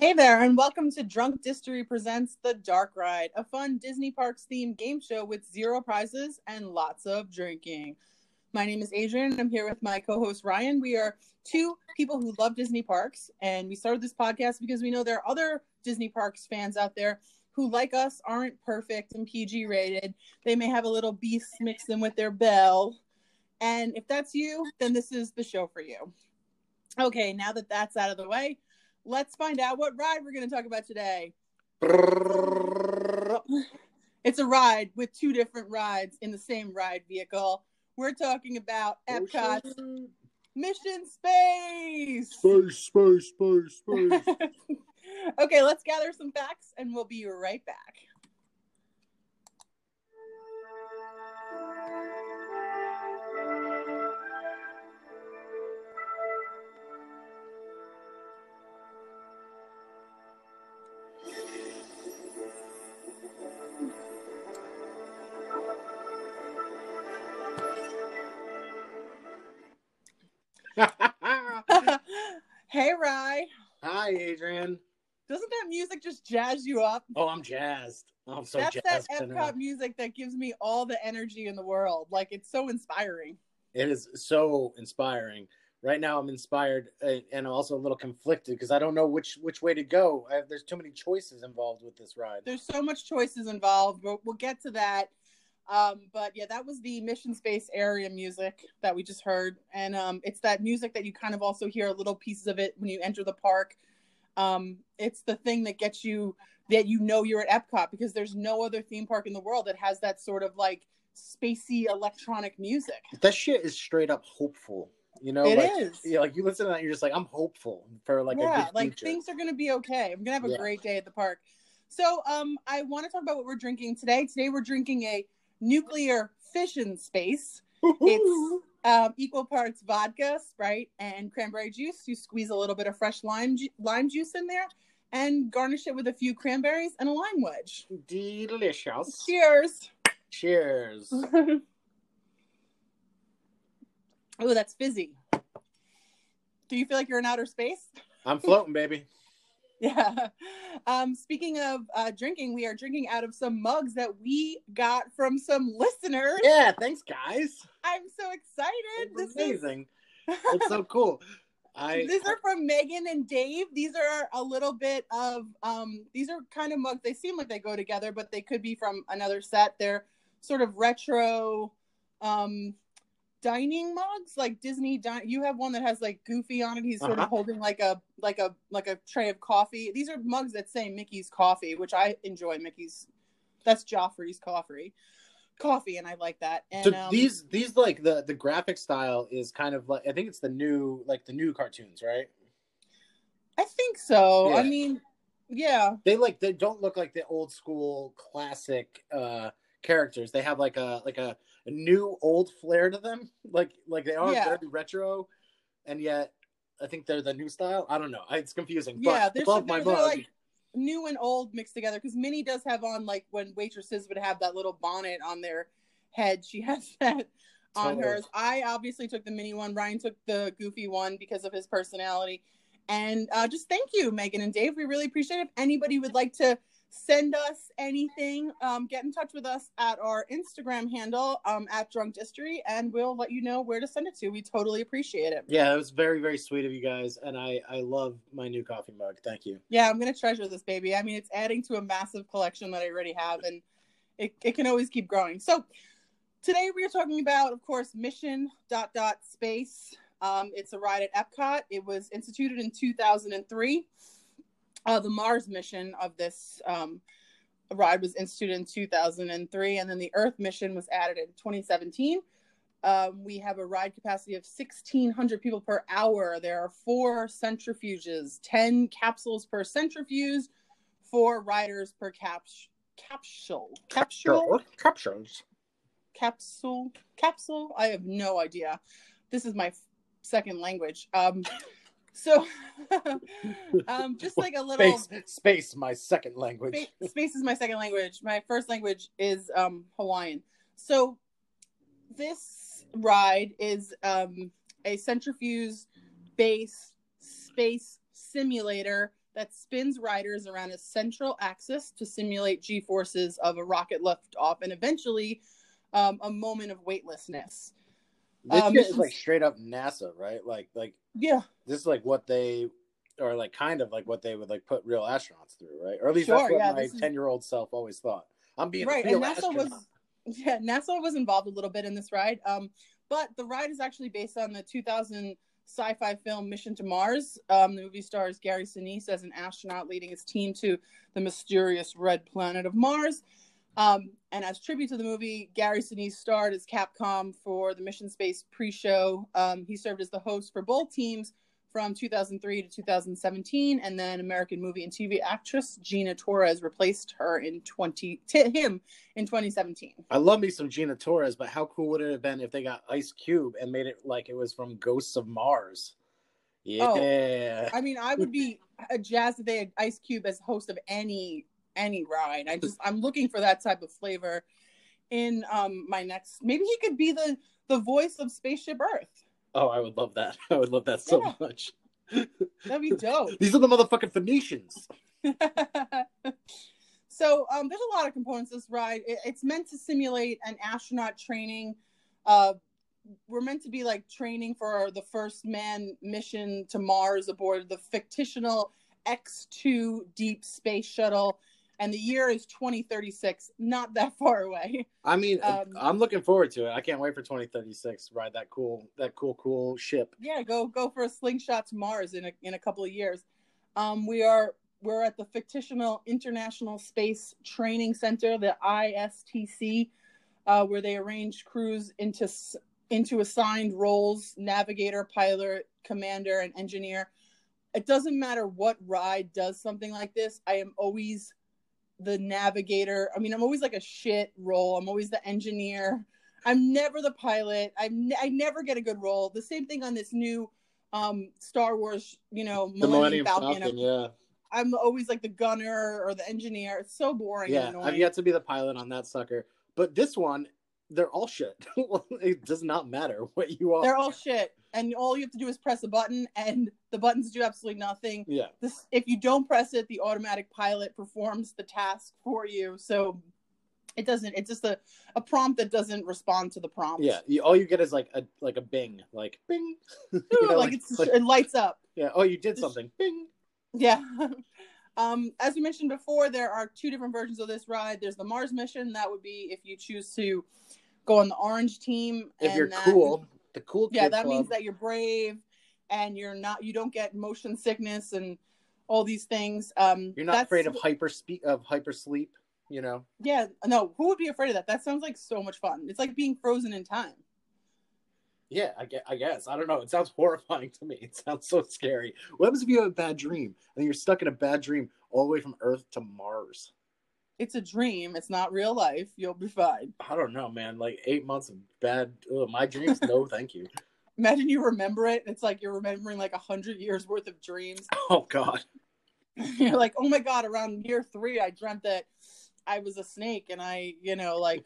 Hey there, and welcome to Drunk Distery Presents The Dark Ride, a fun Disney Parks themed game show with zero prizes and lots of drinking. My name is Adrian. And I'm here with my co host Ryan. We are two people who love Disney parks, and we started this podcast because we know there are other Disney Parks fans out there who, like us, aren't perfect and PG rated. They may have a little beast mixed in with their Belle. And if that's you, then this is the show for you. Okay, now that that's out of the way, let's find out what ride we're going to talk about today. It's a ride with two different rides in the same ride vehicle. We're talking about Epcot's Mission Space. Space, space, space, space. okay, let's gather some facts and we'll be right back. Hi, Adrian. Doesn't that music just jazz you up? Oh, I'm jazzed. I'm so That's that jazzed. Epcot music that gives me all the energy in the world. Like it's so inspiring. It is so inspiring. Right now, I'm inspired uh, and I'm also a little conflicted because I don't know which which way to go. I, there's too many choices involved with this ride. There's so much choices involved, but we'll get to that. Um, but yeah, that was the Mission Space area music that we just heard, and um, it's that music that you kind of also hear little pieces of it when you enter the park. Um, it's the thing that gets you that you know you're at Epcot because there's no other theme park in the world that has that sort of like spacey electronic music. That shit is straight up hopeful. You know, It like, is. Yeah, like you listen to that, you're just like, I'm hopeful for like a yeah, like future. things are gonna be okay. I'm gonna have a Yeah. great day at the park. So, um, I want to talk about what we're drinking today. Today we're drinking a nuclear fission space. It's um, equal parts vodka, Sprite, and cranberry juice. You squeeze a little bit of fresh lime ju- lime juice in there, and garnish it with a few cranberries and a lime wedge. delicious. Cheers! Cheers. oh, that's fizzy. Do you feel like you're in outer space? I'm floating, baby. Yeah. Um, speaking of uh, drinking, we are drinking out of some mugs that we got from some listeners. Yeah, thanks, guys. I'm so excited. It's This is amazing. It's so cool. I these are from Megan and Dave. These are a little bit of um these are kind of mugs. They seem like they go together, but they could be from another set. They're sort of retro um dining mugs like Disney di- you have one that has like Goofy on it. He's sort of Uh-huh. holding like a like a like a tray of coffee. These are mugs that say Mickey's coffee, which I enjoy Mickey's that's Joffrey's coffee. Coffee and I like that. And so um, these these like the the graphic style is kind of like I think it's the new like the new cartoons, right? I think so. I mean, yeah. They like they don't look like the old school classic uh characters. They have like a like a new old flair to them. Like like they are Yeah. very retro and yet I think they're the new style. I don't know. It's confusing. Yeah, but there's above my they're, they're like new and old mixed together because Minnie does have on like when waitresses would have that little bonnet on their head. She has that on Totally. hers. I obviously took the Minnie one. Ryan took the Goofy one because of his personality. And uh, just thank you, Megan and Dave. We really appreciate it. If anybody would like to send us anything, um, get in touch with us at our Instagram handle um, at Drunk Distery, and we'll let you know where to send it to. We totally appreciate it. Yeah, it was very, very sweet of you guys, and I I love my new coffee mug. Thank you. Yeah, I'm gonna treasure this baby. I mean, it's adding to a massive collection that I already have, and it, it can always keep growing. So today we are talking about, of course, Mission dot dot space. Um, it's a ride at Epcot. It was instituted in 2003. Uh, the Mars mission of this um, ride was instituted in 2003, and then the Earth mission was added in 2017. Um, we have a ride capacity of 1,600 people per hour. There are four centrifuges, 10 capsules per centrifuge, four riders per cap- capsule. Capsule? Captures. Capsule? Capsule? I have no idea. This is my second language. Um, so, um, just like a little. Space, space, my second language. Space, space is my second language. My first language is um, Hawaiian. So this ride is um, a centrifuge based space simulator that spins riders around a central axis to simulate g forces of a rocket liftoff and eventually um, a moment of weightlessness. This Um, is like straight up NASA, right? Like like Yeah, this is like what they or like kind of like what they would like put real astronauts through, right? Or at least Sure, that's what yeah, my ten year old self always thought. I'm being right. And NASA astronaut. was yeah, NASA was involved a little bit in this ride. Um, but the ride is actually based on the 2000 sci-fi film Mission to Mars. Um, the movie stars Gary Sinise as an astronaut leading his team to the mysterious red planet of Mars. Um, and as tribute to the movie, Gary Sinise starred as Capcom for the Mission Space pre-show. Um, he served as the host for both teams from 2003 to 2017, and then American movie and TV actress Gina Torres replaced her in 20 t- him in 2017. I love me some Gina Torres, but how cool would it have been if they got Ice Cube and made it like it was from Ghosts of Mars? Oh. Yeah. I mean, I would be jazzed if they had Ice Cube as host of any any ride. I just I'm looking for that type of flavor in um my next. Maybe he could be the the voice of Spaceship Earth. Oh, I would love that. I would love that so Yeah. much. That'd be dope. These are the motherfucking Phoenicians. so um, there's a lot of components this ride. It, it's meant to simulate an astronaut training. Uh, we're meant to be like training for the first man mission to Mars aboard the fictional X2 deep space shuttle. And the year is 2036, not that far away. I mean, Um, I'm looking forward to it. I can't wait for 2036 to ride that cool, that cool, cool ship. yeah go go for a slingshot to mars in a, in a couple of years um we are we're at the fictional international space training center the istc uh, where they arrange crews into into assigned roles navigator pilot commander and engineer it doesn't matter what ride does something like this i am always the navigator i mean i'm always like a shit role i'm always the engineer I'm never the pilot. I'm ne- I never get a good role. The same thing on this new um Star Wars, you know, The Millennium Falcon. Falcon, yeah, I'm always like the gunner or the engineer. It's so boring yeah. and annoying. I've yet to be the pilot on that sucker, but this one, they're all shit. it does not matter what you are. They're all shit, and all you have to do is press a button, and the buttons do absolutely nothing. yeah, This, if you don't press it, the automatic pilot performs the task for you. So it doesn't. It's just a, a prompt that doesn't respond to the prompt. yeah. You, all you get is like a like a bing, like bing. You know, like, it's it lights up. yeah. Oh, you did something. Bing. Yeah. um, as we mentioned before, there are two different versions of this ride. There's the Mars mission. That would be if you choose to go on the orange team. If you're that- cool, the cool. Yeah, that Club. means that you're brave and you're not. You don't get motion sickness and all these things. Um, you're not afraid of hyper speed of hyper sleep. You know. Yeah, no. Who would be afraid of that? That sounds like so much fun. It's like being frozen in time. Yeah, I guess, I guess. I don't know. It sounds horrifying to me. It sounds so scary. What happens if you have a bad dream and you're stuck in a bad dream all the way from Earth to Mars? It's a dream. It's not real life. You'll be fine. I don't know, man. Like eight months of bad. Ugh, my dreams. No, thank you. Imagine you remember it. It's like you're remembering like a hundred years worth of dreams. Oh God. you're like, oh my god, around year three, I dreamt that I was a snake and I, you know, like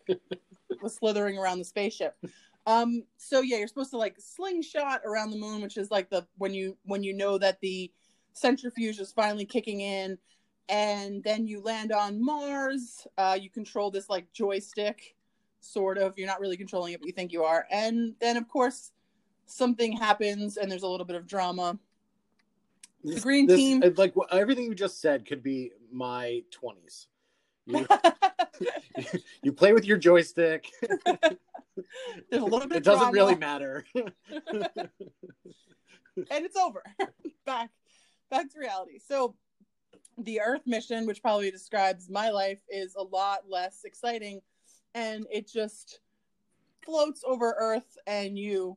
was slithering around the spaceship. Um, so yeah, you're supposed to like slingshot around the moon, which is like the when you when you know that the centrifuge is finally kicking in, and then you land on Mars. Uh, you control this like joystick, sort of. You're not really controlling it, but you think you are. And then of course something happens, and there's a little bit of drama. The green team- Like wh- everything you just said could be my twenties. You, you play with your joystick. There's a little bit It doesn't drama. really matter. and it's over. back back to reality. So the Earth mission, which probably describes my life, is a lot less exciting and it just floats over Earth and you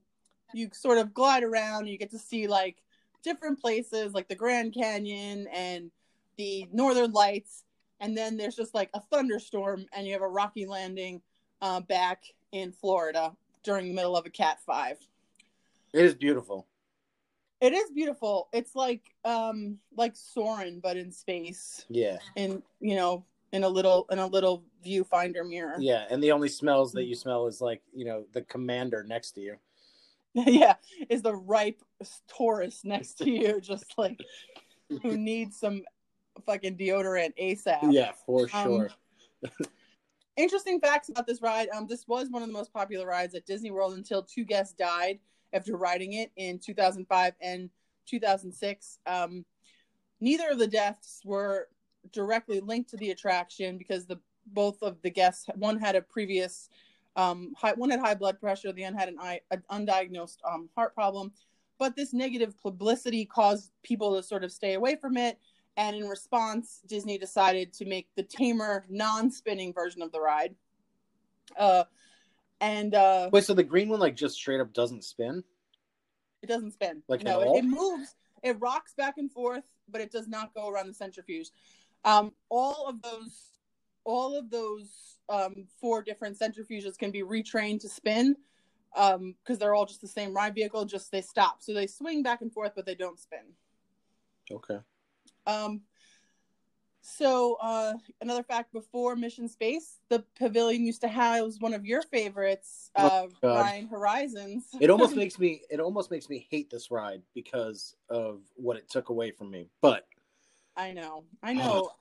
you sort of glide around, you get to see like different places like the Grand Canyon and the Northern Lights, and then there's just like a thunderstorm and you have a rocky landing uh, back in Florida during the middle of a Cat 5. it is beautiful. It is beautiful. It's like um like Soarin' but in space Yeah, in you know in a little in a little viewfinder mirror. yeah. And the only smells that you smell is like you know the commander next to you. yeah, is the ripe Taurus next to you just like who needs some fucking deodorant ASAP. Yeah, for Um, sure. Interesting facts about this ride. Um, this was one of the most popular rides at Disney World until two guests died after riding it in 2005 and 2006. Um, neither of the deaths were directly linked to the attraction because the both of the guests one had a previous um, high, one had high blood pressure, the other had an, an undiagnosed um, heart problem. But this negative publicity caused people to sort of stay away from it. And in response, Disney decided to make the tamer, non-spinning version of the ride. Uh, and uh, Wait, so the green one like just straight up doesn't spin? it doesn't spin. Like no, it, it moves. It rocks back and forth, but it does not go around the centrifuge. Um, all of those, all of those um, four different centrifuges can be retrained to spin because they're all just the same ride vehicle. Just they stop, so they swing back and forth, but they don't spin. Okay. Um, so uh, another fact: before Mission Space, the pavilion used to house one of your favorites, uh, Oh. Ryan Horizons. It almost makes me it almost makes me hate this ride because of what it took away from me. But I know, I know.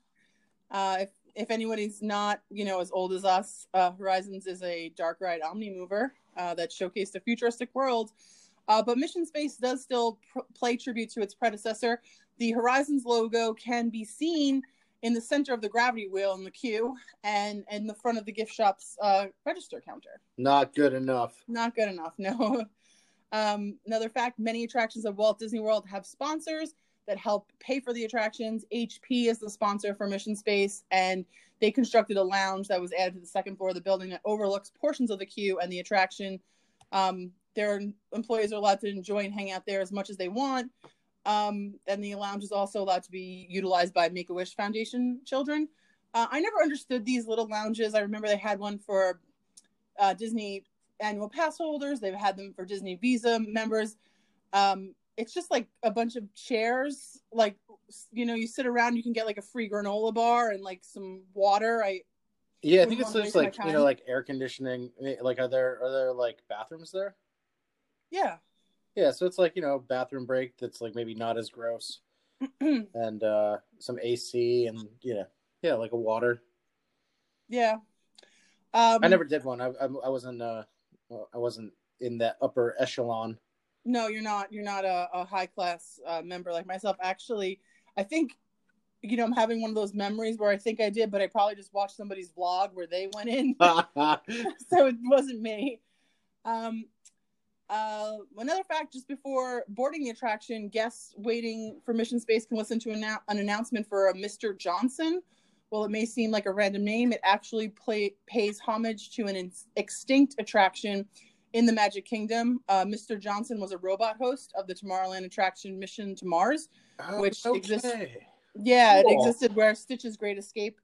Uh, if if anybody's not, you know, as old as us, uh, Horizons is a dark ride omni mover uh, that showcased a futuristic world. Uh, but Mission Space does still pr- play tribute to its predecessor. The Horizons logo can be seen in the center of the gravity wheel in the queue and in the front of the gift shop's uh, register counter. not good enough. Not good enough, no. Um, another fact many attractions at Walt Disney World have sponsors that help pay for the attractions. HP is the sponsor for Mission Space, and they constructed a lounge that was added to the second floor of the building that overlooks portions of the queue and the attraction. Um, their employees are allowed to enjoy and hang out there as much as they want. Um, and the lounge is also allowed to be utilized by Make a Wish Foundation children. Uh, I never understood these little lounges. I remember they had one for uh, Disney annual pass holders. They've had them for Disney Visa members. Um, it's just like a bunch of chairs. Like you know, you sit around, you can get like a free granola bar and like some water. I Yeah, I think it's just like you know, like air conditioning. Like, are there are there like bathrooms there? yeah. Yeah, so it's like you know, bathroom break that's like maybe not as gross, and uh some AC and yeah, yeah, like a water. yeah. Um, I never did one. I I, I wasn't uh I wasn't in that upper echelon. No, you're not. You're not a, a high class uh, member like myself. Actually, I think you know I'm having one of those memories where I think I did, but I probably just watched somebody's vlog where they went in. so it wasn't me. Um, uh, another fact: just before boarding the attraction, guests waiting for Mission Space can listen to an, an announcement for a Mr. Johnson. While it may seem like a random name, it actually play, pays homage to an in- extinct attraction in the Magic Kingdom. Uh, Mr. Johnson was a robot host of the Tomorrowland attraction Mission to Mars. Which exists- Yeah, it existed where Stitch's Great Escape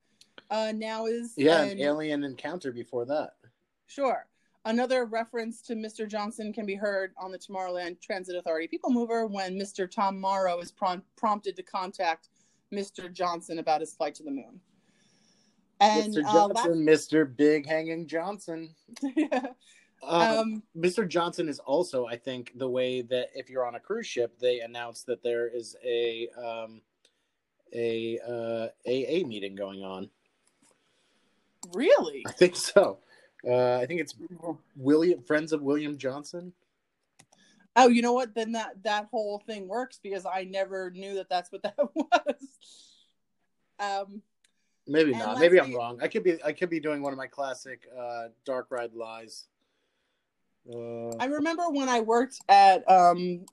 uh, now is. Yeah, and- an alien encounter before that. Sure. Another reference to Mr. Johnson can be heard on the Tomorrowland Transit Authority People Mover when Mr. Tom Morrow is prom- prompted to contact Mr. Johnson about his flight to the moon. And Mr. uh, Johnson, Mr. Big Hanging Johnson. last, Um, um, Mr. Johnson is also, I think, the way that if you're on a cruise ship, they announce that there is a um, a uh, AA meeting going on. really? I think so. Uh, I think it's William Friends of William Johnson. Oh, you know what? Then that that whole thing works because I never knew that that's what that was. Um, Maybe not. Maybe I'm wrong. I could be. I could be doing one of my classic uh, dark ride lies. Uh, I remember when I worked at um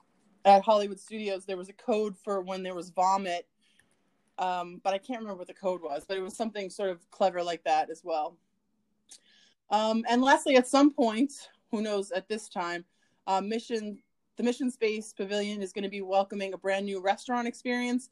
at Hollywood Studios, there was a code for when there was vomit. Um, but I can't remember what the code was, but it was something sort of clever like that as well. Um, and lastly, at some point, who knows at this time, uh, Mission the Mission Space Pavilion is going to be welcoming a brand new restaurant experience.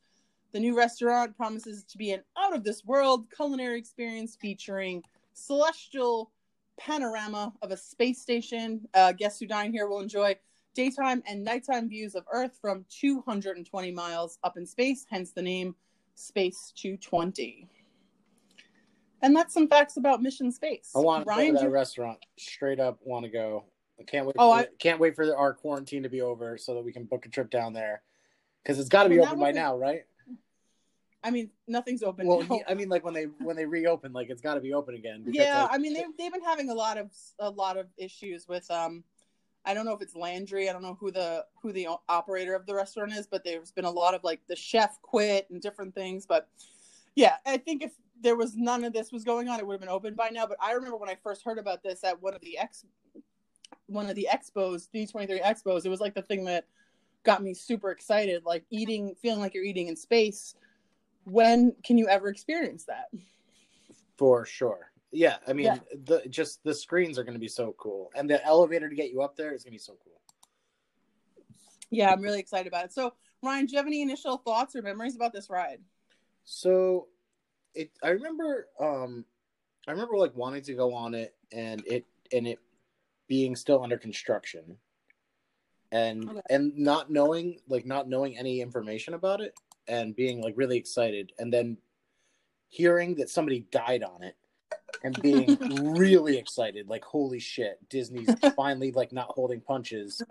The new restaurant promises to be an out of this world culinary experience featuring celestial panorama of a space station. Uh, guests who dine here will enjoy daytime and nighttime views of Earth from 220 miles up in space, hence the name Space 220. And that's some facts about Mission Space. I want to go Ryan, to that restaurant. Straight up, want to go. I can't wait. Oh, for I- can't wait for the, our quarantine to be over so that we can book a trip down there. Because it's got to be Well, open by now, right? I mean, nothing's open. Well, now. I mean, like when they when they reopen, like it's got to be open again. yeah, like, I mean, they've they've been having a lot of a lot of issues with um. I don't know if it's Landry. I don't know who the who the operator of the restaurant is, but there's been a lot of like the chef quit and different things. But yeah, I think if there was none of this was going on, it would have been open by now. But I remember when I first heard about this at one of the ex one of the expos, D23 expos, it was like the thing that got me super excited, like eating, feeling like you're eating in space. When can you ever experience that? for sure. Yeah, I mean, Yeah. the just the screens are going to be so cool, and the elevator to get you up there is going to be so cool. Yeah, I'm really excited about it. So, Ryan, do you have any initial thoughts or memories about this ride? So, it I remember, um, I remember like wanting to go on it, and it and it being still under construction, and Okay. and not knowing like not knowing any information about it, and being like really excited, and then hearing that somebody died on it and being really excited like holy shit disney's finally like not holding punches.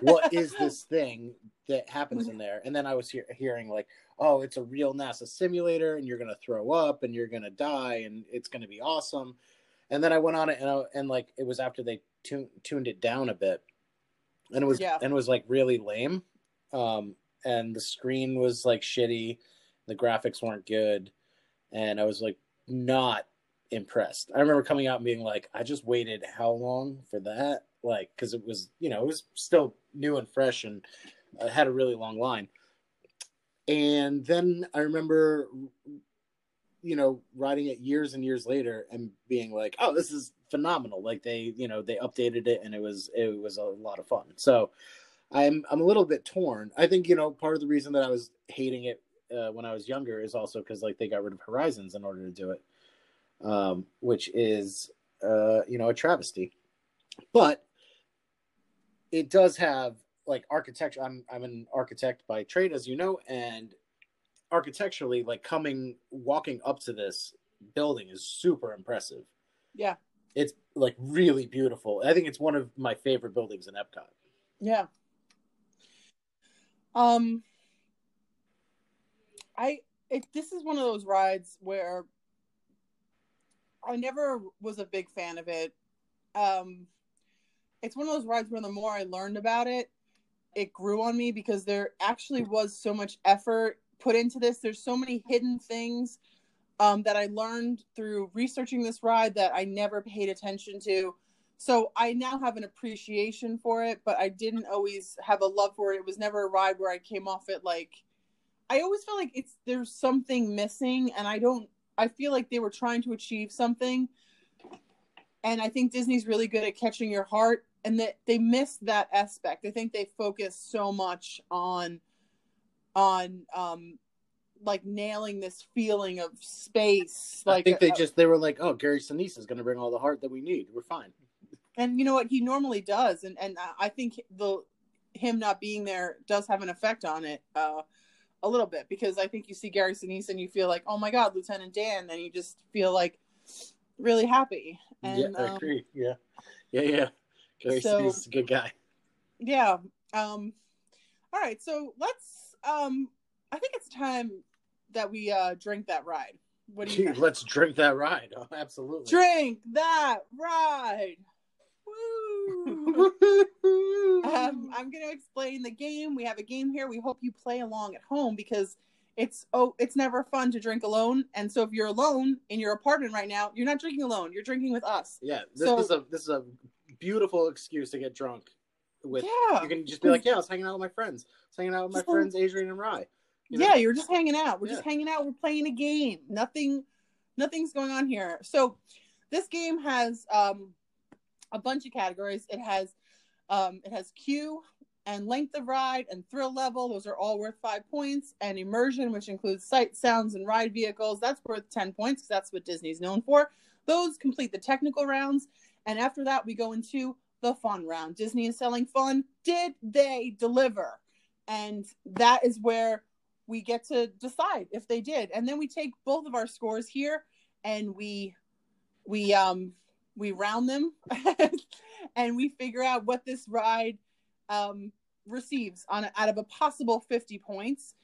What is this thing that happens in there? And then i was hear- hearing like oh it's a real nasa simulator and you're gonna throw up and you're gonna die and it's gonna be awesome. And then i went on it and, I, and like it was after they tu- tuned it down a bit. And it was Yeah. and it was like really lame. Um and the screen was like shitty. The graphics weren't good. And i was like not impressed. I remember coming out and being like i just waited how long for that? Like because it was you know it was still new and fresh and uh, had a really long line. And then i remember you know writing it years and years later and being like oh this is phenomenal. Like they you know they updated it and it was it was a lot of fun. So i'm i'm a little bit torn. I think you know part of the reason that i was hating it uh, when i was younger is also because like they got rid of horizons in order to do it um which is uh you know a travesty. But it does have like architecture i'm i'm an architect by trade as you know and architecturally like coming walking up to this building is super impressive. Yeah, it's like really beautiful. I think it's one of my favorite buildings in epcot. Yeah. Um, I it, this is one of those rides where I never was a big fan of it. Um, it's one of those rides where the more I learned about it, it grew on me because there actually was so much effort put into this. There's so many hidden things um, that I learned through researching this ride that I never paid attention to. So I now have an appreciation for it, but I didn't always have a love for it. It was never a ride where I came off it like I always felt like it's there's something missing and I don't I feel like they were trying to achieve something. And I think Disney's really good at catching your heart and that they missed that aspect. I think they focus so much on on um like nailing this feeling of space like i think they uh, just they were like oh gary sinise is going to bring all the heart that we need. We're fine. And you know what? He normally does. And and i think the him not being there does have an effect on it. Uh a little bit because i think you see gary sinise and you feel like oh my god lieutenant dan and you just feel like really happy. And yeah i um, agree. Yeah. Yeah yeah. Gary so- sinise is a good guy. Yeah um all right so let's um i think it's time that we uh drink that ride. What do you Gee, think? let's drink that ride. Oh absolutely. Drink that ride! Woo! um, I'm going to explain the game. We have a game here. We hope you play along at home because it's oh, it's never fun to drink alone. And so if you're alone in your apartment right now, you're not drinking alone. You're drinking with us. yeah this So- is a this is a beautiful excuse to get drunk with yeah, you can just be like yeah i was hanging out with my friends I was hanging out with my like- friends adrian and rye you know? yeah. You're just hanging out. We're just hanging out. We're playing a game. Nothing, nothing's going on here. So this game has um, a bunch of categories. It has um, it has queue and length of ride and thrill level. Those are all worth five points. And immersion, which includes sight, sounds, and ride vehicles, that's worth ten points because that's what Disney's known for. Those complete the technical rounds, and after that we go into the fun round. Disney is selling fun. Did they deliver? And that is where we get to decide if they did. And then we take both of our scores here and we we um we round them and we figure out what this ride um receives on out of a possible 50 points.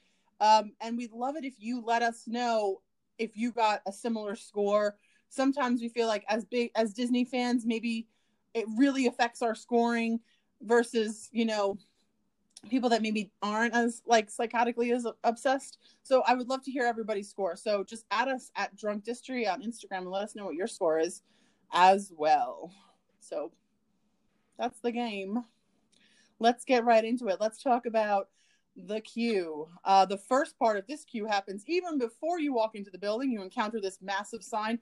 Um, and we'd love it if you let us know if you got a similar score. Sometimes we feel like as big as Disney fans, maybe it really affects our scoring versus, you know, people that maybe aren't as like psychotically as obsessed. So I would love to hear everybody's score. So just add us at Drunk Distry on Instagram and let us know what your score is as well. So that's the game. Let's get right into it. Let's talk about the queue. Uh, the first part of this queue happens even before you walk into the building. You encounter this massive sign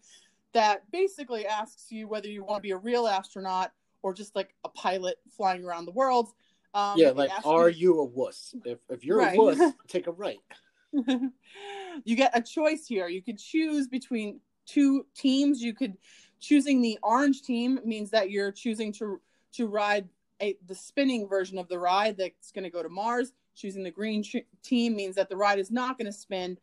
that basically asks you whether you want to be a real astronaut or just like a pilot flying around the world. Um, yeah, like, are you... you a wuss? If, if you're right. a wuss, take a right. you get a choice here. You could choose between two teams. You could choosing the orange team means that you're choosing to to ride a, the spinning version of the ride that's going to go to Mars. Choosing the green team means that the ride is not going to spin,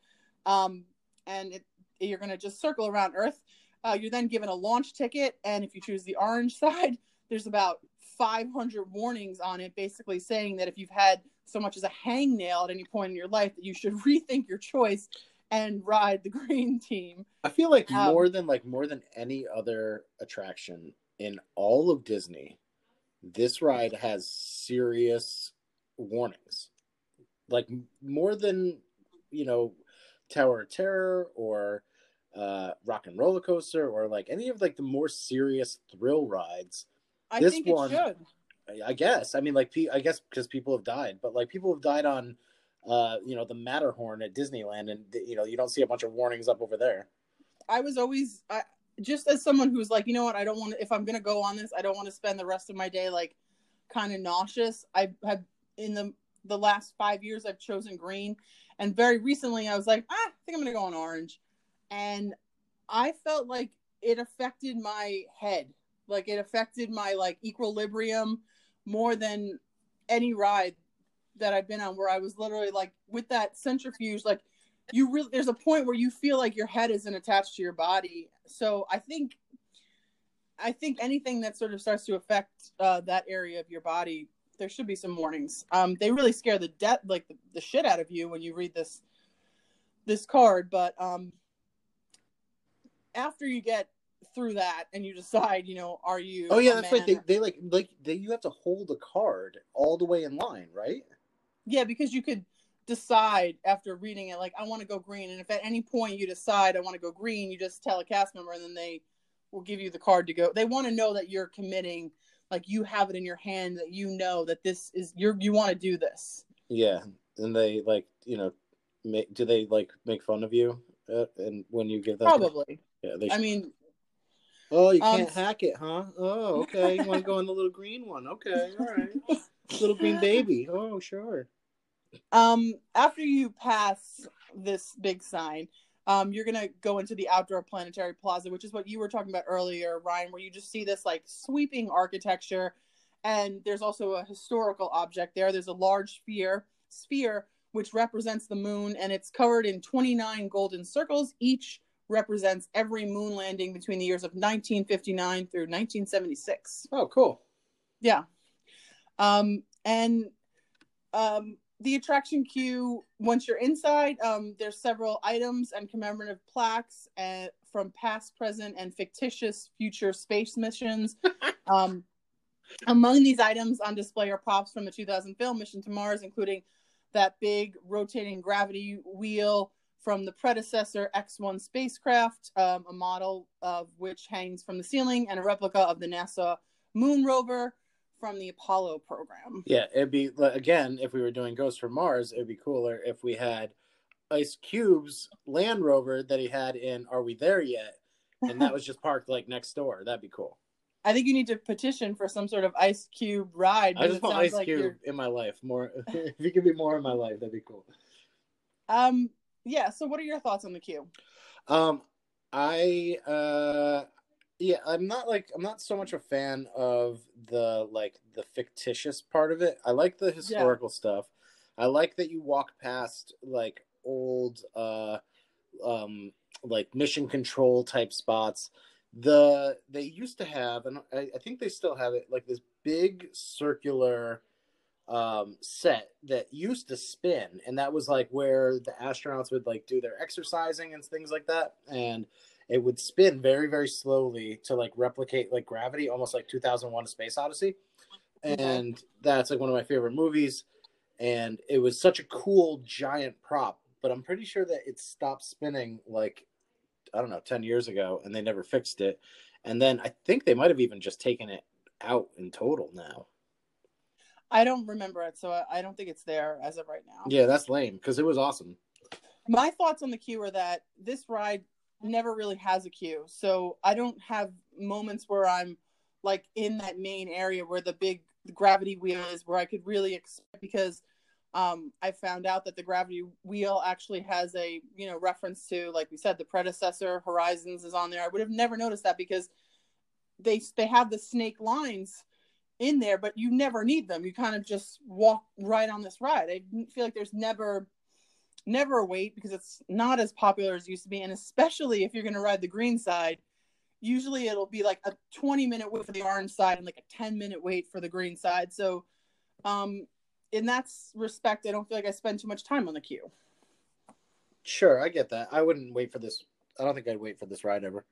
um, and it, you're going to just circle around Earth. Uh, you're then given a launch ticket, and if you choose the orange side, there's about 500 warnings on it, basically saying that if you've had so much as a hangnail at any point in your life, that you should rethink your choice and ride the green team. I feel like um, more than like more than any other attraction in all of Disney, this ride has serious warnings like more than you know Tower of Terror or uh, Rock and Roller Coaster or like any of like the more serious thrill rides. I this think one, it should. I guess. I mean, like, I guess because people have died, but like people have died on, uh, you know, the Matterhorn at Disneyland, and you know, you don't see a bunch of warnings up over there. I was always, I, just as someone who's like, you know what, I don't want to. If I'm gonna go on this, I don't want to spend the rest of my day like kind of nauseous. I have in the the last five years I've chosen green. And very recently I was like, ah, I think I'm gonna go on orange. And I felt like it affected my head. Like it affected my like equilibrium more than any ride that I've been on where I was literally like with that centrifuge, like you really there's a point where you feel like your head isn't attached to your body. So I think I think anything that sort of starts to affect uh, that area of your body there should be some warnings. Um, they really scare the death like the, the shit out of you when you read this this card. But um, after you get through that and you decide, you know, are you? Oh yeah, that's right. They they like like they you have to hold the card all the way in line, right? Yeah, because you could decide after reading it, like I want to go green, and if at any point you decide I want to go green, you just tell a cast member, and then they will give you the card to go. They want to know that you're committing like you have it in your hand that you know that this is you're you want to do this. Yeah and they like you know make do they like make fun of you uh, and when you give that probably. Yeah they i mean oh you can't um, hack it huh? Oh okay. You want to go on the little green one. Okay all right. Little green baby. Oh sure um after you pass this big sign um, you're gonna go into the outdoor planetary plaza, which is what you were talking about earlier, Ryan, where you just see this like sweeping architecture, and there's also a historical object there. There's a large sphere, sphere which represents the moon, and it's covered in 29 golden circles. Each represents every moon landing between the years of 1959 through 1976. Oh, cool. Yeah. Um, and um, the attraction queue once you're inside um, there's several items and commemorative plaques and, from past present and fictitious future space missions. Um, among these items on display are props from the 2000 film mission to mars including that big rotating gravity wheel from the predecessor x1 spacecraft um, a model of which hangs from the ceiling and a replica of the nasa moon rover from the Apollo program. Yeah, it'd be again if we were doing Ghost from Mars, it'd be cooler if we had Ice Cube's Land Rover that he had in Are We There Yet? And that was just parked like next door. That'd be cool. I think you need to petition for some sort of Ice Cube ride. I just want Ice like Cube you're... in my life. More, if you could be more in my life, that'd be cool. Um. Yeah. So, what are your thoughts on the queue? Um, I uh, yeah i'm not like i'm not so much a fan of the like the fictitious part of it. I like the historical yeah. stuff. I like that you walk past like old uh um like mission control type spots. The they used to have and I, I think they still have it like this big circular um, set that used to spin, and that was like where the astronauts would like do their exercising and things like that, and it would spin very very slowly to like replicate like gravity, almost like 2001: A Space Odyssey, and that's like one of my favorite movies, and it was such a cool giant prop, but I'm pretty sure that it stopped spinning like I don't know 10 years ago, and they never fixed it, and then I think they might have even just taken it out in total now. I don't remember it, so I- I don't think it's there as of right now. Yeah, that's lame because it was awesome. My thoughts on the queue are that this ride never really has a queue. So I don't have moments where I'm like in that main area where the big gravity wheel is where I could really expect because um, I found out that the gravity wheel actually has a you know reference to like we said the predecessor Horizons is on there. I would have never noticed that because they they have the snake lines in there, but you never need them. You kind of just walk right on this ride. I feel like there's never never a wait because it's not as popular as it used to be, and especially if you're going to ride the green side, usually it'll be like a 20 minute wait for the orange side and like a 10 minute wait for the green side. So, um, in that respect, I don't feel like I spend too much time on the queue. Sure, I get that. I wouldn't wait for this. I don't think I'd wait for this ride ever.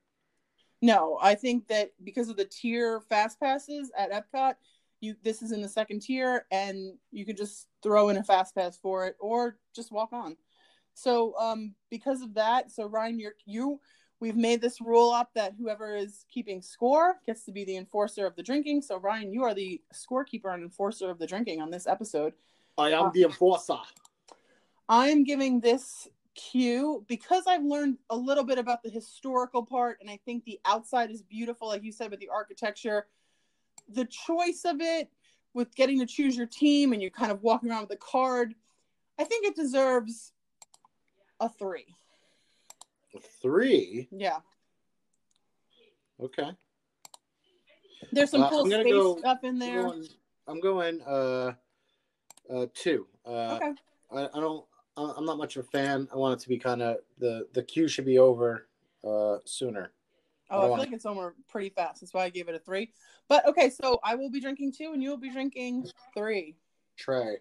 No, I think that because of the tier fast passes at Epcot, you this is in the second tier, and you can just throw in a fast pass for it, or just walk on. So, um, because of that, so Ryan, you're you. We've made this rule up that whoever is keeping score gets to be the enforcer of the drinking. So, Ryan, you are the scorekeeper and enforcer of the drinking on this episode. I am the enforcer. I'm giving this cue because I've learned a little bit about the historical part, and I think the outside is beautiful, like you said, with the architecture. The choice of it, with getting to choose your team and you're kind of walking around with a card, I think it deserves a three. Three. Yeah. Okay. There's some Uh, cool I'm space go- stuff in I'm there. going, I'm going uh, uh, two. Uh, Okay. I, I don't. I'm not much of a fan. I want it to be kind of the the queue should be over uh, sooner. Oh, I I feel like it's over pretty fast. That's why I gave it a three. But okay, so I will be drinking two and you will be drinking three. Trey.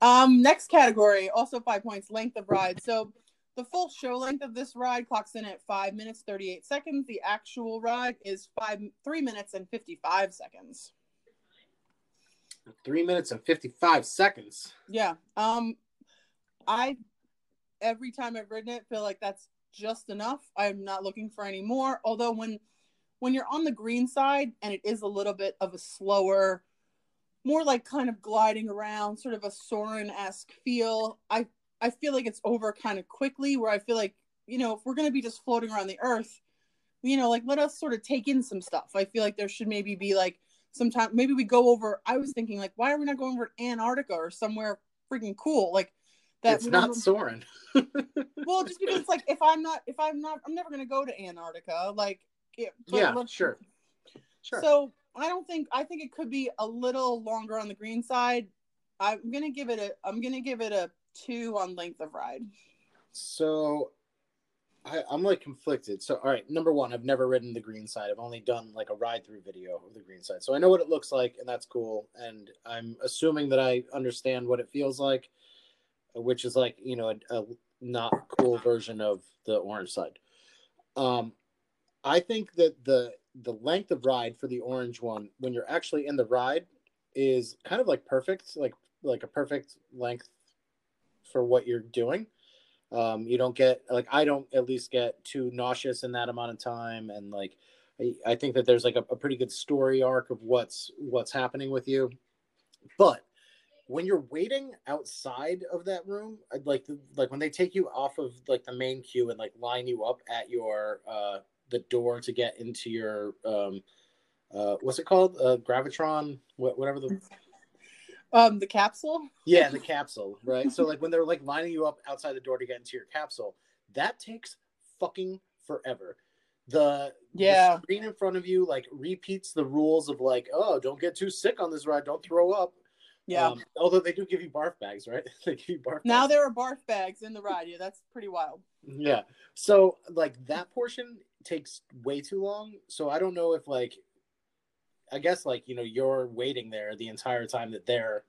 Um, next category, also five points, length of ride. So the full show length of this ride clocks in at five minutes thirty eight seconds. The actual ride is five three minutes and fifty five seconds. Three minutes and fifty five seconds. Yeah. Um, I every time I've ridden it feel like that's just enough. I'm not looking for any more. Although when when you're on the green side and it is a little bit of a slower, more like kind of gliding around, sort of a Soarin' esque feel. I I feel like it's over kind of quickly. Where I feel like you know if we're gonna be just floating around the Earth, you know, like let us sort of take in some stuff. I feel like there should maybe be like sometime maybe we go over. I was thinking like why are we not going over Antarctica or somewhere freaking cool like that? it's not Soarin'. well, just because it's like if I'm not if I'm not I'm never gonna go to Antarctica. Like it, yeah, sure. Sure. So I don't think I think it could be a little longer on the green side. I'm gonna give it a I'm gonna give it a two on length of ride. So I, I'm like conflicted. So all right, number one, I've never ridden the green side. I've only done like a ride through video of the green side. So I know what it looks like, and that's cool. And I'm assuming that I understand what it feels like, which is like you know a, a not cool version of the orange side. Um, I think that the the length of ride for the orange one, when you're actually in the ride, is kind of like perfect, like like a perfect length for what you're doing. Um, you don't get like I don't at least get too nauseous in that amount of time, and like I, I think that there's like a, a pretty good story arc of what's what's happening with you. But when you're waiting outside of that room, like the, like when they take you off of like the main queue and like line you up at your uh the door to get into your um uh what's it called uh gravitron what whatever the Um, the capsule. yeah, the capsule, right? So like when they're like lining you up outside the door to get into your capsule, that takes fucking forever. The, the Yeah. screen in front of you like repeats the rules of like, oh, don't get too sick on this ride, don't throw up. Yeah. Um, although they do give you barf bags, right? they give you barf. now bags. there are barf bags in the ride. Yeah, that's pretty wild. Yeah. So like that portion takes way too long. So I don't know if like I guess like you know you're waiting there the entire time that they're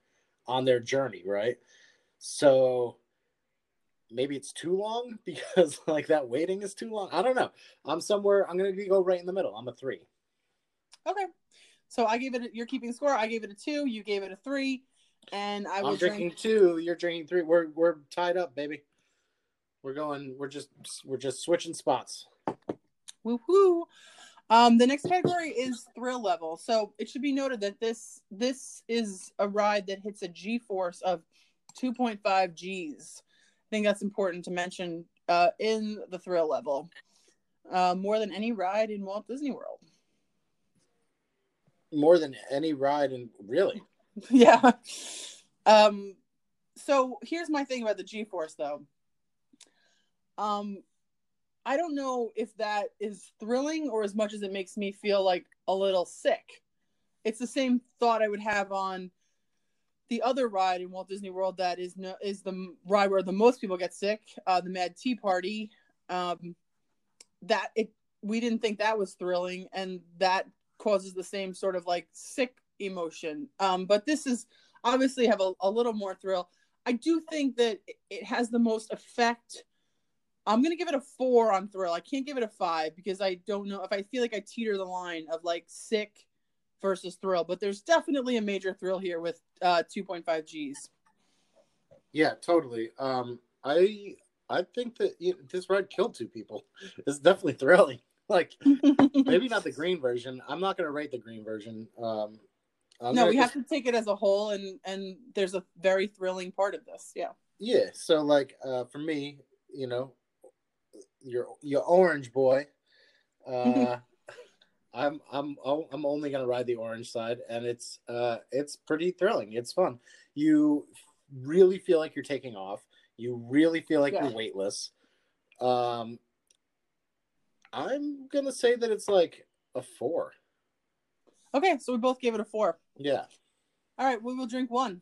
on their journey, right? So maybe it's too long because like that waiting is too long. I don't know. I'm somewhere. I'm gonna go right in the middle. I'm a three. Okay. So I gave it. A, you're keeping score. I gave it a two. You gave it a three, and I was I'm drinking drink- two. You're drinking three. We're we're tied up, baby. We're going. We're just we're just switching spots. Woohoo! Um, the next category is thrill level. So it should be noted that this this is a ride that hits a G force of 2.5 Gs. I think that's important to mention uh, in the thrill level. Uh, more than any ride in Walt Disney World. More than any ride, and really, yeah. Um, so here's my thing about the G force, though. Um, I don't know if that is thrilling or as much as it makes me feel like a little sick. It's the same thought I would have on the other ride in Walt Disney World that is no, is the ride where the most people get sick, uh, the Mad Tea Party. Um, that it we didn't think that was thrilling, and that causes the same sort of like sick emotion. Um, but this is obviously have a, a little more thrill. I do think that it has the most effect. I'm gonna give it a four on thrill. I can't give it a five because I don't know if I feel like I teeter the line of like sick versus thrill, but there's definitely a major thrill here with uh 2.5 Gs. yeah, totally. Um, I I think that you know, this ride killed two people. It's definitely thrilling. Like maybe not the green version. I'm not gonna rate the green version. Um, I'm no, we just- have to take it as a whole, and and there's a very thrilling part of this. Yeah. Yeah, so like uh for me, you know, your your orange boy, uh I'm I'm I'm only gonna ride the orange side, and it's uh it's pretty thrilling. It's fun. You really feel like you're taking off. You really feel like Yeah. you're weightless. Um, I'm gonna say that it's like a four. Okay, so we both gave it a four. Yeah. All right, we will drink one.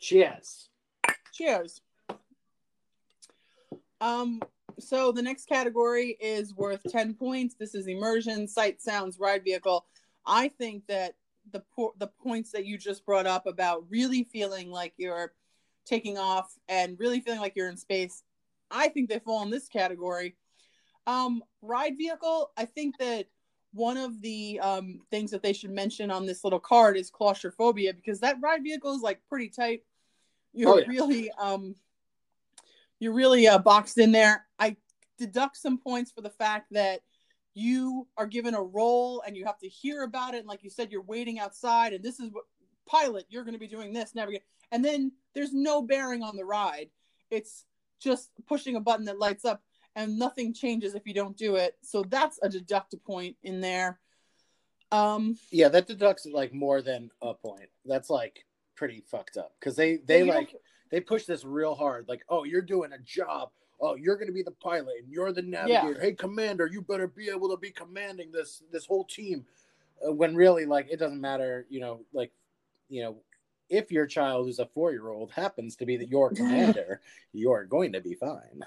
Cheers. Cheers. Um, so the next category is worth 10 points. This is immersion, sight, sounds, ride vehicle. I think that the po- the points that you just brought up about really feeling like you're taking off and really feeling like you're in space, I think they fall in this category. Um, ride vehicle, I think that one of the um, things that they should mention on this little card is claustrophobia because that ride vehicle is like pretty tight. You're Oh, yeah. really um, you're really uh, boxed in there. I deduct some points for the fact that you are given a role and you have to hear about it. And like you said, you're waiting outside, and this is what pilot, you're going to be doing this, navigate. And then there's no bearing on the ride. It's just pushing a button that lights up, and nothing changes if you don't do it. So that's a deduct point in there. Um, Yeah, that deducts like more than a point. That's like pretty fucked up because they they don't- like they push this real hard. Like, oh, you're doing a job. Oh, you're gonna be the pilot and you're the navigator. Hey, commander, you better be able to be commanding this this whole team. Uh, when really, like, it doesn't matter. You know, like, you know, if your child who's a four year old happens to be the, your commander, you're going to be fine.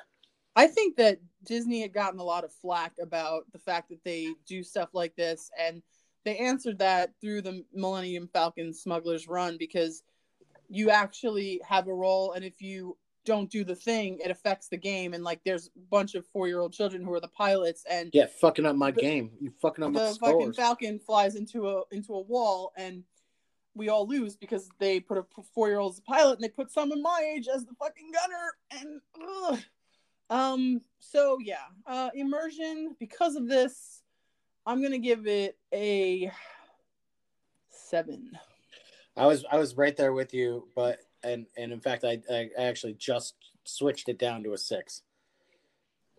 I think that Disney had gotten a lot of flack about the fact that they do stuff like this, and they answered that through the Millennium Falcon Smuggler's Run because you actually have a role, and if you don't do the thing, it affects the game. And like, there's a bunch of four year old children who are the pilots, and Yeah, fucking up my The- game. You fucking up my the fucking. Falcon flies into a into a wall, and we all lose because they put a four year old as a pilot, and they put someone my age as the fucking gunner, and ugh. um, so yeah, uh, immersion. Because of this, I'm gonna give it a seven. I was I was right there with you, but and and in fact I I I actually just switched it down to a six.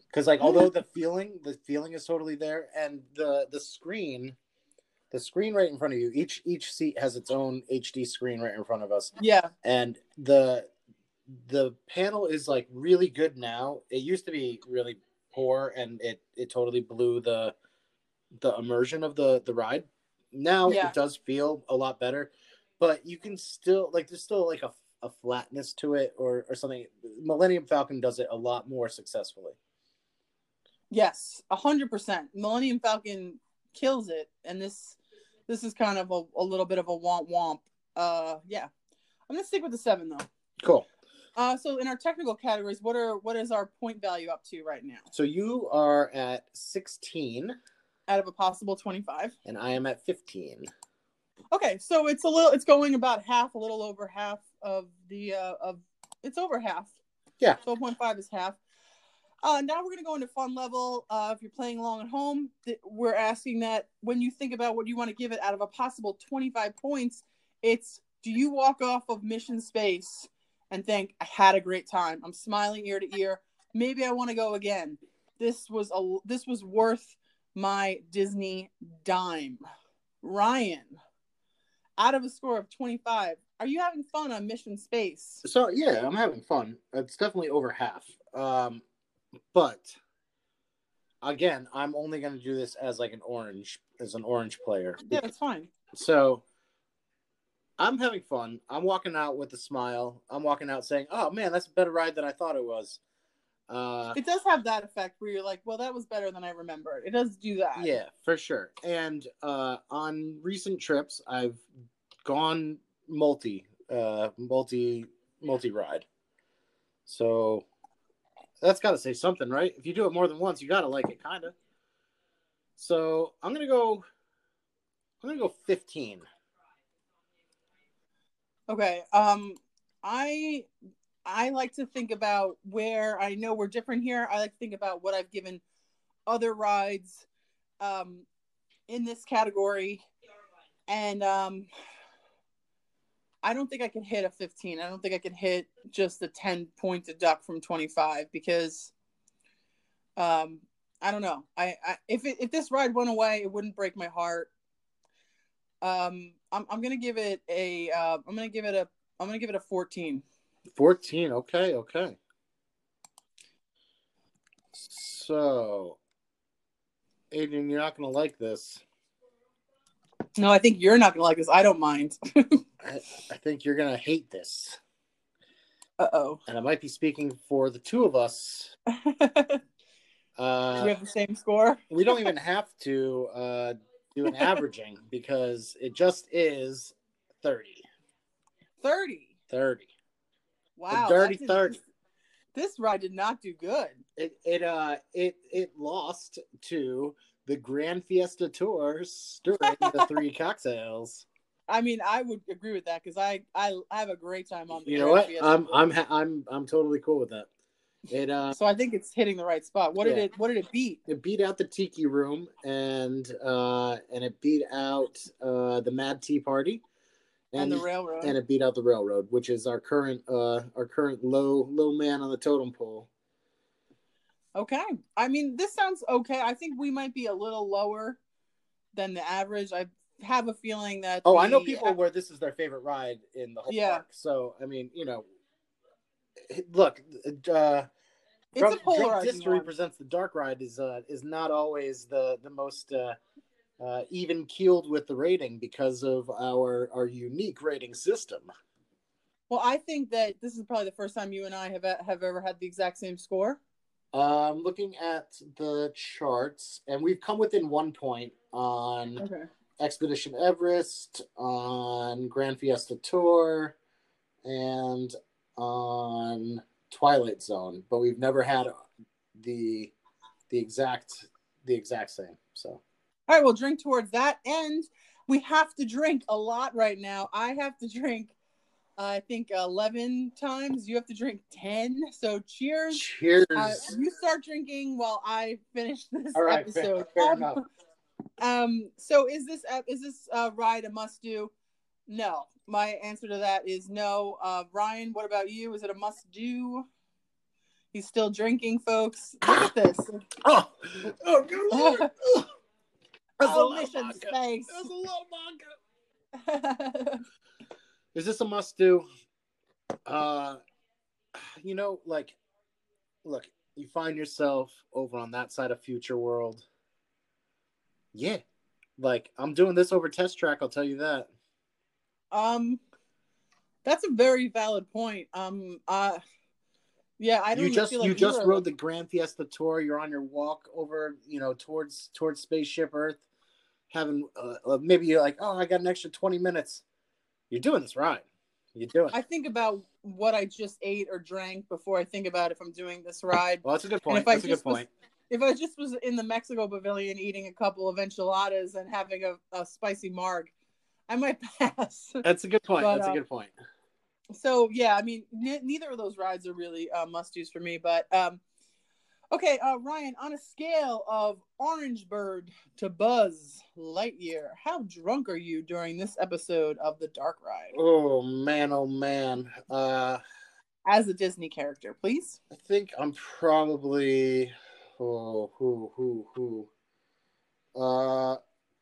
Because like although the feeling the feeling is totally there, and the the screen, the screen right in front of you, each each seat has its own HD screen right in front of us, Yeah, and the the panel is like really good now. It used to be really poor, and it it totally blew the the immersion of the the ride. Now Yeah. it does feel a lot better, but you can still like there's still like a, a flatness to it or or something. Millennium Falcon does it a lot more successfully. yes, a hundred percent. Millennium Falcon kills it, and this this is kind of a, a little bit of a womp womp. Uh, yeah, I'm gonna stick with the seven though. Cool. Uh, so in our technical categories, what are what is our point value up to right now? So you are at 16 Out of a possible 25. and I am at 15. Okay, so it's a little, it's going about half, a little over half of the uh, of it's over half. Yeah. 12.5 is half. Uh, now we're gonna go into fun level. Uh, if you're playing along at home, th- we're asking that when you think about what you want to give it out of a possible 25 points, it's do you walk off of mission space and think I had a great time? I'm smiling ear to ear. Maybe I want to go again. This was a this was worth my Disney dime. Ryan, out of a score of 25, are you having fun on Mission Space? So yeah, I'm having fun. It's definitely over half. Um, but again, I'm only going to do this as like an orange, as an orange player. Yeah, that's fine. So I'm having fun. I'm walking out with a smile. I'm walking out saying, "Oh man, that's a better ride than I thought it was." Uh, It does have that effect where you're like, well, that was better than I remembered. It does do that. yeah, for sure. And uh, on recent trips, I've gone multi, uh, multi, multi ride. So that's got to say something, right? If you do it more than once, you got to like it, kind of. So I'm gonna go. I'm gonna go 15. Okay. Um, I I like to think about where I know we're different here. I like to think about what I've given other rides um, in this category, and um, I don't think I can hit a 15. I don't think I can hit just the 10 point deduct from 25 because um, I don't know. I, I if it, if this ride went away, it wouldn't break my heart. Um, I'm I'm gonna give it a uh, I'm gonna give it a I'm gonna give it a 14. 14. Okay, okay. So, Adrian, you're not going to like this. No, I think you're not gonna like this. I don't mind. I, I think you're going to hate this. uh oh. And I might be speaking for the two of us. we Uh, have the same score. we don't even have to uh, do an averaging because it just is 30. 30. 30. Wow. dirty that's a- 30. This ride did not do good. It it uh it it lost to the Grand Fiesta Tours during the three cocktails. I mean, I would agree with that because I, I have a great time on the You know Grand what? Fiesta I'm Tour. I'm ha- I'm I'm totally cool with that. It uh so I think it's hitting the right spot. What did it What did it beat? it beat out the Tiki Room and uh and it beat out uh the Mad Tea Party And, the railroad. and it beat out the Railroad, which is our current uh our current low low man on the totem pole. Okay. I mean, this sounds okay. I think we might be a little lower than the average. I have a feeling that. Oh, I know people where this is their favorite ride in the whole Yeah. park. So I mean, you know, look, uh, It's Drunk, a polarizing Drunk History presents the Dark Ride is uh, is not always the the most uh, uh, even keeled with the rating because of our our unique rating system. Well, I think that this is probably the first time you and I have have ever had the exact same score. Um, looking at the charts, and we've come within one point on Okay. Expedition Everest, on Grand Fiesta Tour, and on Twilight Zone, but we've never had the the exact the exact same. So All right, we'll drink towards that end. We have to drink a lot right now. I have to drink, I think, 11 times. You have to drink 10. So cheers. cheers. Uh, you start drinking while I finish this All right, episode. fair um, enough. um, so is this uh, is this uh, ride a must do? No. My answer to that is no. Uh, Ryan, what about you? Is it a must do? He's still drinking, folks. Look at this. Oh, oh, good lord! Ugh. That's a oh, lot of mission vodka. space. That's a lot of vodka. Is this a must do? Uh, you know, like, look, you find yourself over on that side of Future World. Yeah, like I'm doing this over test track. I'll tell you that. Um, that's a very valid point. Um, uh, yeah, I don't you just feel like you just rode the Grand Fiesta Tour. You're on your walk over, you know, towards towards spaceship Earth. having uh, maybe you're like, oh, I got an extra 20 minutes. You're doing this right. You're doing. I think about what I just ate or drank before I think about if I'm doing this ride. Well, that's a good point. That's a good point. Was, if I just was in the Mexico Pavilion eating a couple of enchiladas and having a, a spicy marg, I might pass. That's a good point. But, that's uh, a good point. So yeah, I mean, n- neither of those rides are really uh, must dos for me. But um, okay, uh, Ryan, on a scale of Orange Bird to Buzz Lightyear, how drunk are you during this episode of the Dark Ride? Oh man, oh man. Uh, As a Disney character, please. I think I'm probably oh who who who. Uh,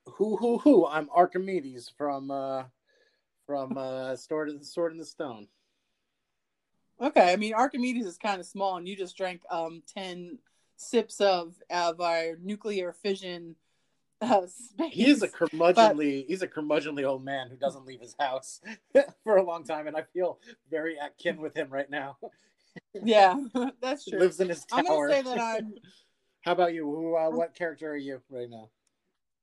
who who who? I'm Archimedes from uh from uh Sword Sword in the Stone. Okay, I mean Archimedes is kind of small, and you just drank um ten sips of of our nuclear fission. Uh, space. He is a curmudgeonly. But... He's a curmudgeonly old man who doesn't leave his house for a long time, and I feel very at kin with him right now. yeah, that's true. Lives in his tower. I'm gonna say that I'm. How about you? Who? Uh, what character are you right now?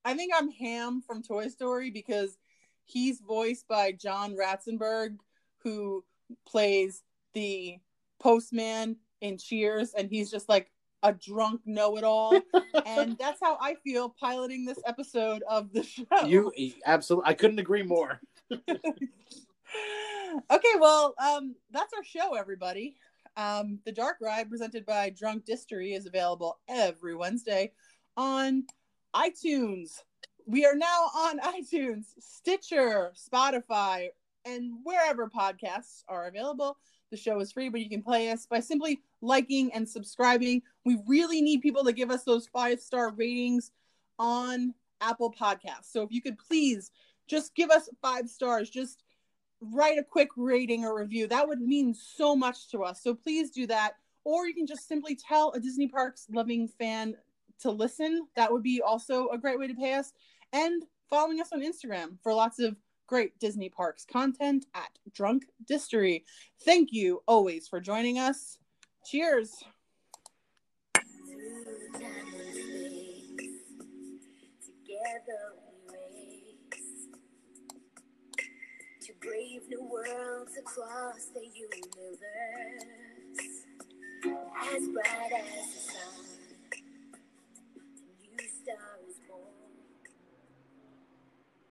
I think I'm Hamm from Toy Story because he's voiced by John Ratzenberger, who plays the postman in Cheers, and he's just like a drunk know-it-all, and that's how I feel piloting this episode of the show. You absolutely, I couldn't agree more. okay, well, um, that's our show, everybody. Um, the Dark Ride, presented by Drunk Distery, is available every Wednesday on iTunes. We are now on iTunes, Stitcher, Spotify, and wherever podcasts are available. The show is free, but you can play us by simply liking and subscribing. We really need people to give us those five star ratings on Apple Podcasts. So if you could please just give us five stars, just write a quick rating or review. That would mean so much to us. So please do that. Or you can just simply tell a Disney Parks loving fan to listen. That would be also a great way to pay us. And following us on Instagram for lots of great Disney Parks content at Drunk Distery. Thank you always for joining us. Cheers. brave new worlds across the universe as bright as